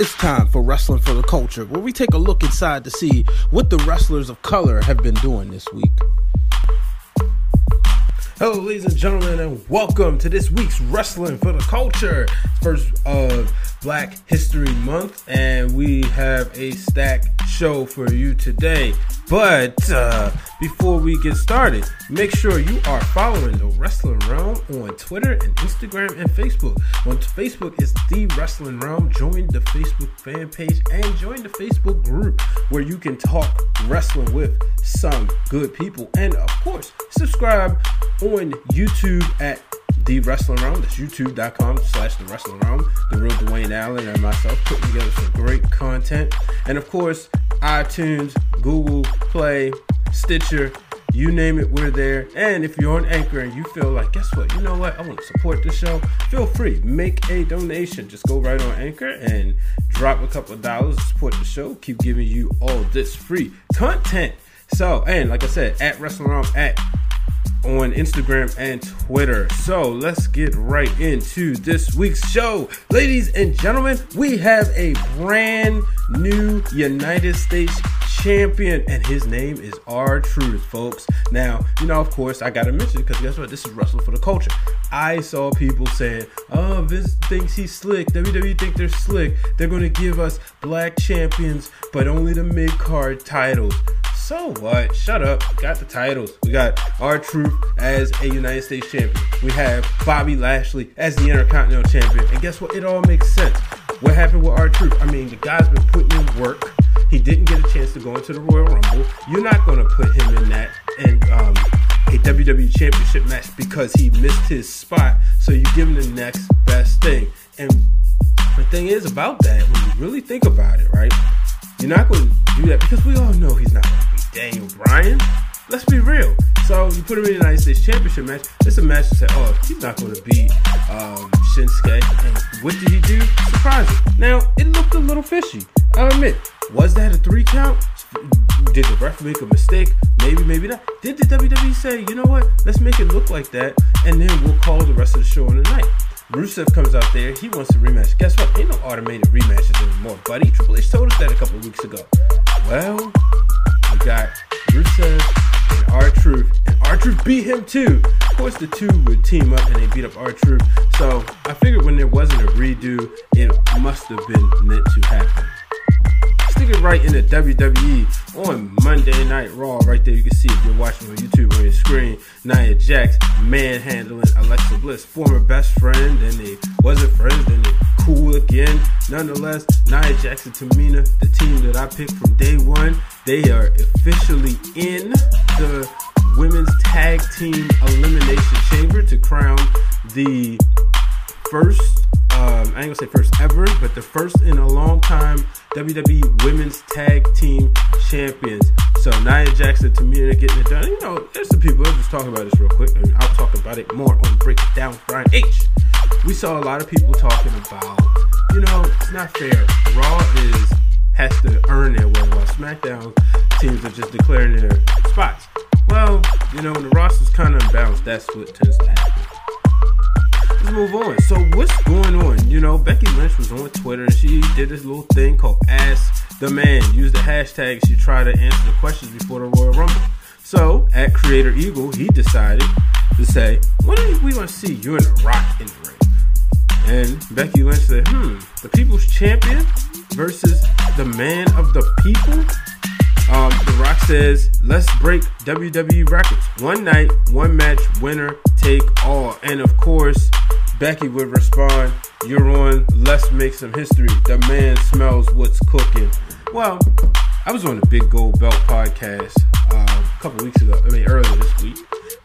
It's time for Wrestling for the Culture, where we take a look inside to see what the wrestlers of color have been doing this week. Hello, ladies and gentlemen, and welcome to this week's Wrestling for the Culture. First of Black History Month, and we have a stacked show for you today. But uh, before we get started, make sure you are following the Wrestling Wrealm on Twitter and Instagram and Facebook. On Facebook is The Wrestling Wrealm. Join the Facebook fan page and join the Facebook group where you can talk wrestling with some good people. And of course, subscribe on YouTube at the Wrestling Wrealm. That's youtube.com slash the Wrestling Wrealm. The real Dwayne Allen and myself putting together some great content. And of course, iTunes, Google Play, Stitcher, you name it, we're there. And if you're on Anchor and you feel like, guess what? You know what? I want to support the show. Feel free, make a donation. Just go right on Anchor and drop a couple of dollars to support the show. Keep giving you all this free content. So, and like I said, at Wrestling Wrealm, at on Instagram and Twitter. So let's get right into this week's show. Ladies and gentlemen, we have a brand new United States champion, and his name is R Truth, folks. Now, you know, of course, I gotta mention because guess what? This is Wrestling for the Culture. I saw people saying, oh, Vince thinks he's slick. WWE think they're slick. They're gonna give us black champions, but only the mid card titles. So what? Shut up. Got the titles. We got R Truth as a United States champion. We have Bobby Lashley as the Intercontinental champion. And guess what? It all makes sense. What happened with R Truth? I mean, the guy's been putting in work. He didn't get a chance to go into the Royal Rumble. You're not going to put him in that and um, a WWE Championship match because he missed his spot. So you give him the next best thing. And the thing is about that, when you really think about it, right? You're not going to do that because we all know he's not Daniel Bryan. Let's be real. So you put him in the United States Championship match. It's a match to say, oh, he's not going to beat um, Shinsuke. And what did he do? Surprise it. Now, it looked a little fishy. I'll admit. Was that a three count? Did the ref make a mistake? Maybe, maybe not. Did the WWE say, you know what? Let's make it look like that, and then we'll call the rest of the show on the night. Rusev comes out there. He wants a rematch. Guess what? Ain't no automated rematches anymore, buddy. Triple H told us that a couple weeks ago. Well, we got Rusev and R Truth, and R Truth beat him too. Of course, the two would team up and they beat up R Truth. So I figured when there wasn't a redo, it must have been meant to happen. Stick it right in the WWE on Monday Night Raw. Right there, you can see if you're watching on YouTube on your screen. Nia Jax manhandling Alexa Bliss, former best friend, and they wasn't friends, then they cool again. Nonetheless, Nia Jax and Tamina, the team that I picked from day one, they are officially in the women's tag team elimination chamber to crown the first um, I ain't gonna say first ever, but the first in a long time WWE Women's Tag Team Champions. So Nia Jax and, Tamina getting it done. You know, there's some people. I'll just talk about this real quick, and I'll talk about it more on Break It Down Brian H. We saw a lot of people talking about, you know, it's not fair. Raw is has to earn their way, while SmackDown teams are just declaring their spots. Well, you know, when the roster's kind of unbalanced, that's what tends to happen let's move on. So what's going on? You know, Becky Lynch was on Twitter and she did this little thing called Ask the Man. Use the hashtag she tried to answer the questions before the Royal Rumble. So at Creator Eagle, he decided to say, "When do we want to see you and The Rock in the ring?" And Becky Lynch said, "Hmm, the People's Champion versus the Man of the People." Um, the Rock says, let's break WWE records. One night, one match, winner take all. And of course, Becky would respond, You're on, let's make some history. The man smells what's cooking. Well, I was on the Big Gold Belt podcast uh, a couple weeks ago, I mean, earlier this week.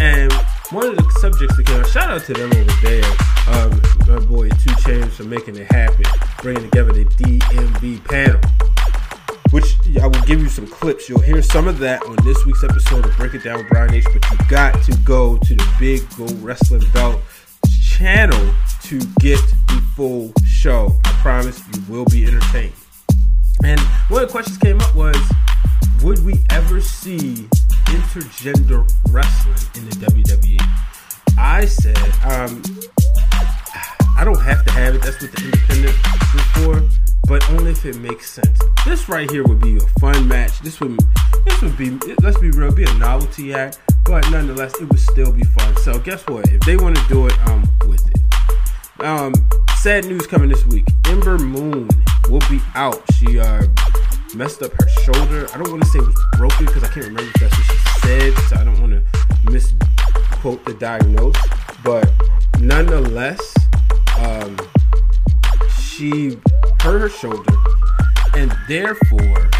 And one of the subjects out, shout out to them over there, um, my boy Two Chains for making it happen, bringing together the DMV panel. which I will give you some clips. You'll hear some of that on this week's episode of Break It Down with Brian H. But you got to go to the Big Go Wrestling Belt channel to get the full show. I promise you will be entertained. And one of the questions came up was, would we ever see intergender wrestling in the WWE? I said, um, I don't have to have it. That's what the independent is for. But only if it makes sense. This right here would be a fun match. This would, this would be. Let's be real, be a novelty act. But nonetheless, it would still be fun. So guess what? If they want to do it, I'm with it. Um, sad news coming this week. Ember Moon will be out. She uh messed up her shoulder. I don't want to say it was broken because I can't remember if that's what she said. So I don't want to misquote the diagnosis. But nonetheless, um, she hurt her shoulder, and therefore,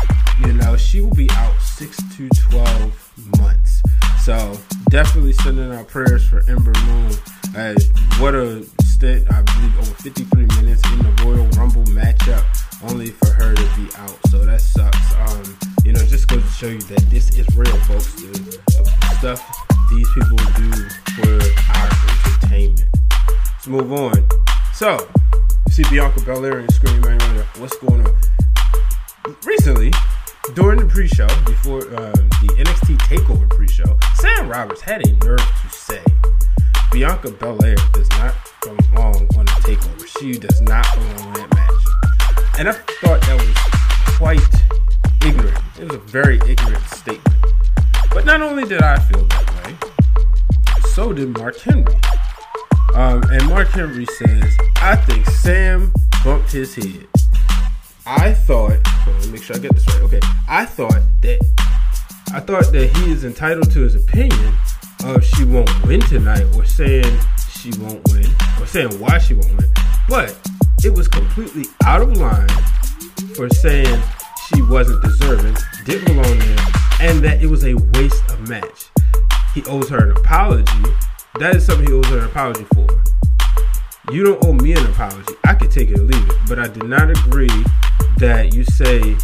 you know, she will be out six to twelve months. So definitely sending our prayers for Ember Moon. As what a stint, I believe over 53 minutes in the Royal Rumble matchup, only for her to be out. So that sucks. Um, you know, just goes to show you that this is real, folks. The, stuff these people do for our entertainment. Let's move on. So, you see Bianca Belair and screen, man, what's going on? Recently, during the pre-show, before um, the NXT Takeover pre-show, Sam Roberts had a nerve to say, Bianca Belair does not belong on the Takeover. She does not belong in that match. And I thought that was quite ignorant. It was a very ignorant statement. But not only did I feel that way, so did Mark Henry. Um, and Mark Henry says, I think Sam bumped his head. I thought, let me make sure I get this right. Okay, I thought that I thought that he is entitled to his opinion of she won't win tonight, or saying she won't win, or saying why she won't win. But it was completely out of line for saying she wasn't deserving, didn't belong there, and that it was a waste of match. He owes her an apology. That is something he owes her an apology for. You don't owe me an apology. I could take it or leave it, but I did not agree that you say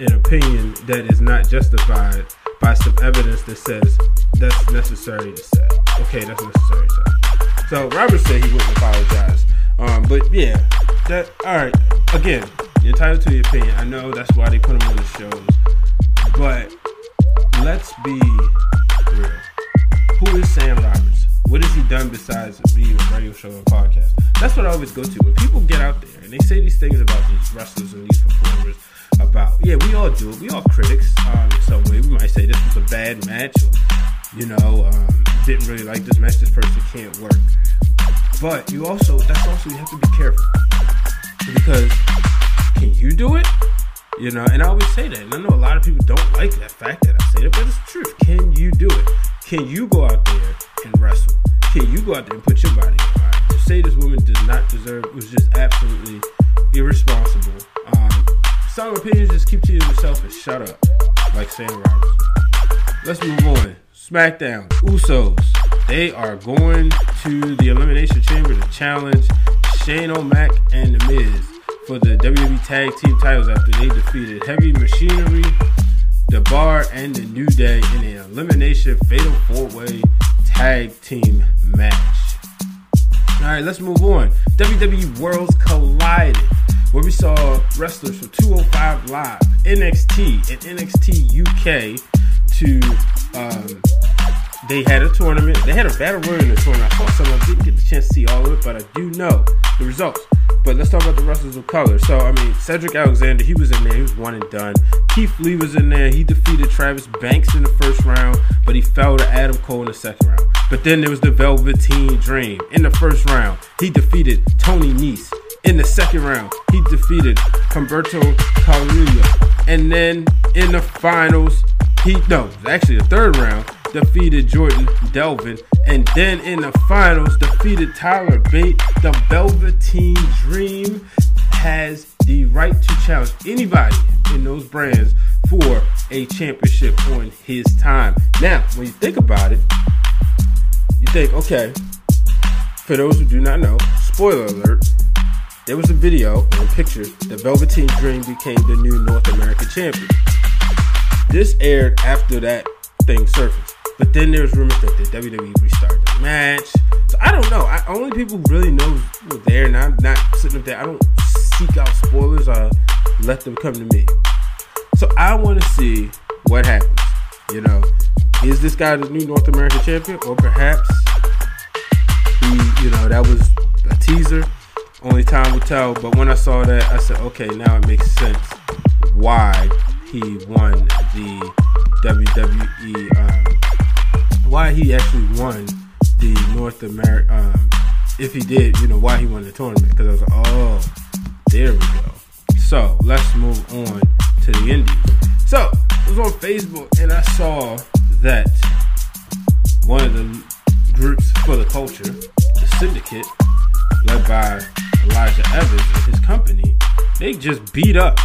an opinion that is not justified by some evidence that says that's necessary to say. Okay, that's necessary to say. So Robert said he wouldn't apologize. Um, but yeah, that all right. Again, you're entitled to your opinion. I know that's why they put him on the shows. But let's be real. Who is Sam Roberts? What has he done besides being a radio show and podcast? That's what I always go to. When people get out there and they say these things about these wrestlers and these performers, about yeah, we all do it. We all critics um, in some way. We might say this was a bad match, or you know, um, didn't really like this match. This person can't work. But you also that's also you have to be careful because can you do it? You know, and I always say that. And I know a lot of people don't like that fact that I say it, but it's the truth. Can you do it? Can you go out there and wrestle? Can you go out there and put your body on fire? To say this woman does not deserve was just absolutely irresponsible. Um, some opinions just keep to yourself and shut up, like Sam Roberts. Let's move on. SmackDown, Usos. They are going to the Elimination Chamber to challenge Shane O'Mac and The Miz for the WWE Tag Team titles after they defeated Heavy Machinery, The Bar, and The New Day in an Elimination Fatal 4-Way Tag Team match. All right, let's move on. WWE Worlds collided where we saw wrestlers from 205 Live, NXT, and NXT UK to um, they had a tournament. They had a battle royal in the tournament. I saw some. I didn't get the chance to see all of it, but I do know the results. But let's talk about the wrestlers of color. So I mean, Cedric Alexander, he was in there. He was one and done. Keith Lee was in there. He defeated Travis Banks in the first round, but he fell to Adam Cole in the second round. But then there was the Velveteen Dream in the first round. He defeated Tony Nese. In the second round, he defeated Humberto Carrillo. And then in the finals, he no, actually the third round, defeated Jordan Devlin, and then in the finals defeated Tyler Bate. The Velveteen Dream has the right to challenge anybody in those brands for a championship on his time. Now, when you think about it, you think, okay, for those who do not know, spoiler alert, there was a video or a picture that Velveteen Dream became the new North American champion. This aired after that thing surfaced. But then there's rumors that the WWE restarted the match. So I don't know. I, only people who really know were there, and I'm not sitting up there. I don't seek out spoilers. I let them come to me. So I want to see what happens. You know, is this guy the new North American champion, or perhaps he, you know, that was a teaser. Only time will tell. But when I saw that, I said, okay, now it makes sense why he won the WWE. Um, why he actually won the North America. Um, if he did, you know, why he won the tournament. Because I was like, oh, there we go. So let's move on to the Indies. So I was on Facebook and I saw that one of the groups for the culture, the syndicate, led by Elijah Evans and his company, they just beat up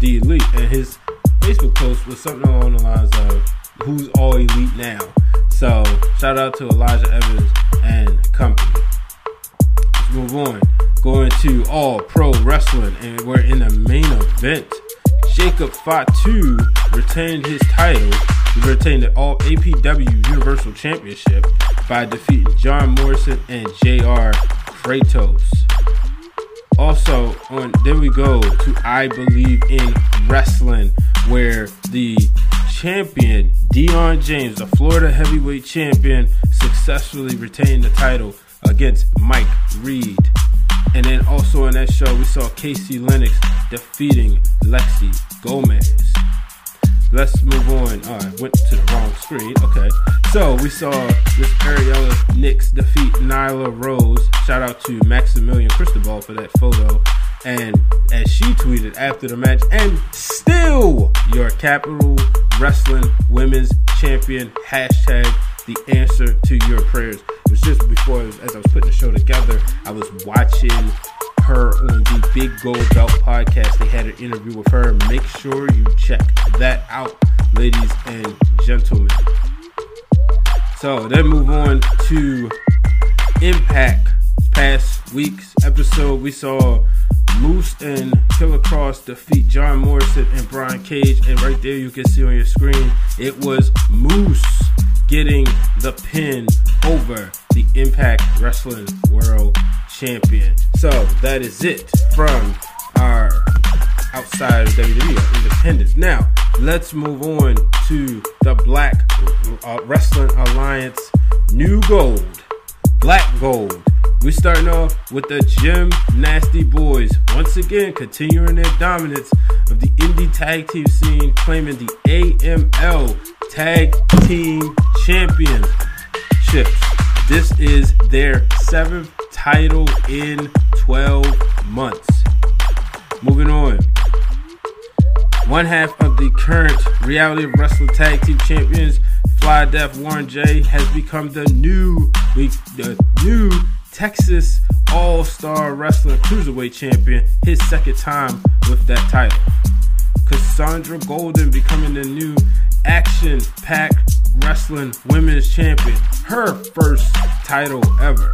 the elite. And his Facebook post was something along the lines of who's all elite now. So shout out to Elijah Evans and company. Let's move on. Going to all pro wrestling, and we're in the main event. Jacob Fatu retained his title. He retained the All APW Universal Championship by defeating John Morrison and JR Kratos. Also, on then we go to I Believe in Wrestling, where the champion Dion James, the Florida heavyweight champion, successfully retained the title against Mike Reed. And then also in that show, we saw Casey Lennox defeating Lexi Gomez. Let's move on. I went to the wrong screen. Okay. So we saw Miss Ariela Nyx defeat Nyla Rose. Shout out to Maximilian Cristobal for that photo. And as she tweeted after the match, and still your Capitol Wrestling Women's Champion hashtag the answer to your prayers. It was just before, as I was putting the show together, I was watching her on the Big Gold Belt podcast. They had an interview with her. Make sure you check that out, ladies and gentlemen. So then move on to Impact. Past week's episode, we saw Moose and Killer Kross defeat John Morrison and Brian Cage. And right there, you can see on your screen, it was Moose getting the pin over the Impact Wrestling World Champion. So that is it from our outside of WWE independence. Now, let's move on to the Black uh, Wrestling Alliance New Gold, Black Gold. We're starting off with the Gym Nasty Boys, once again continuing their dominance of the indie tag team scene, claiming the AML Tag Team Championships. This is their seventh title in 12 months. Moving on. One half of the current Reality of Wrestling Tag Team Champions, Fly Death Warren J, has become the new the new Texas All Star Wrestling Cruiserweight Champion, his second time with that title. Cassandra Golden becoming the new Action Pack Wrestling Women's Champion, her first title ever.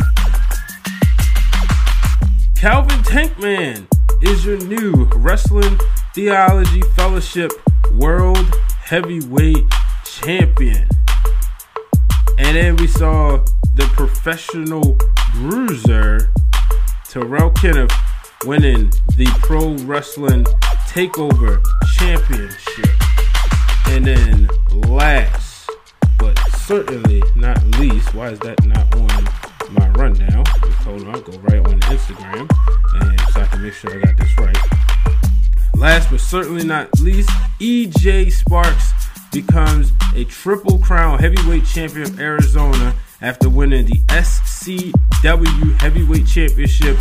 Calvin Tankman is your new Wrestling Theology Fellowship World Heavyweight Champion. And then we saw the professional bruiser Terrell Kenneth winning the Pro Wrestling Takeover Championship. And then last, but certainly not least, why is that not on my rundown? Hold on, I'll go right on Instagram, and so I can make sure I got this right. Last but certainly not least, EJ Sparks becomes a triple crown heavyweight champion of Arizona after winning the SCW heavyweight championship.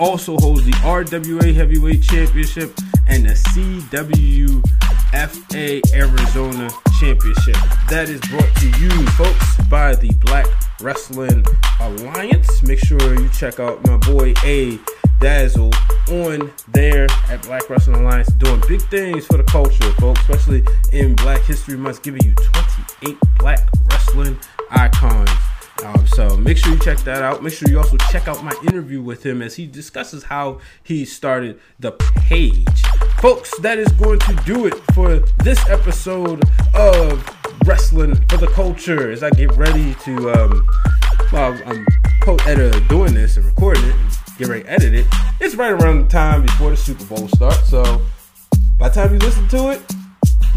Also holds the RWA heavyweight championship and the CWFA Arizona Championship. That is brought to you, folks, by the Black Wrestling Alliance. Make sure you check out my boy A Dazzle on there at Black Wrestling Alliance, doing big things for the culture, folks, especially in Black History Month, giving you 28 black wrestling icons. Um, so make sure you check that out. Make sure you also check out my interview with him as he discusses how he started the page. Folks, that is going to do it for this episode of Wrestling for the Culture. As I get ready to, um, well, I'm co-editor doing this and recording it and get ready to edit it. It's right around the time before the Super Bowl starts. So by the time you listen to it,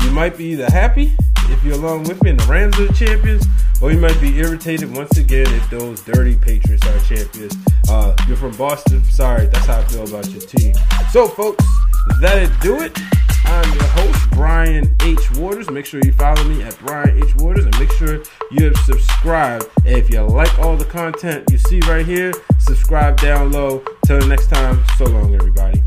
you might be either happy if you're along with me and the Rams are the champions, or you might be irritated once again if those dirty Patriots are champions. Uh, you're from Boston. Sorry, that's how I feel about your team. So, folks, that'll do it. I'm your host, Brian H. Waters. Make sure you follow me at Brian H. Waters and make sure you have subscribed. And if you like all the content you see right here, subscribe down low. Till next time, so long, everybody.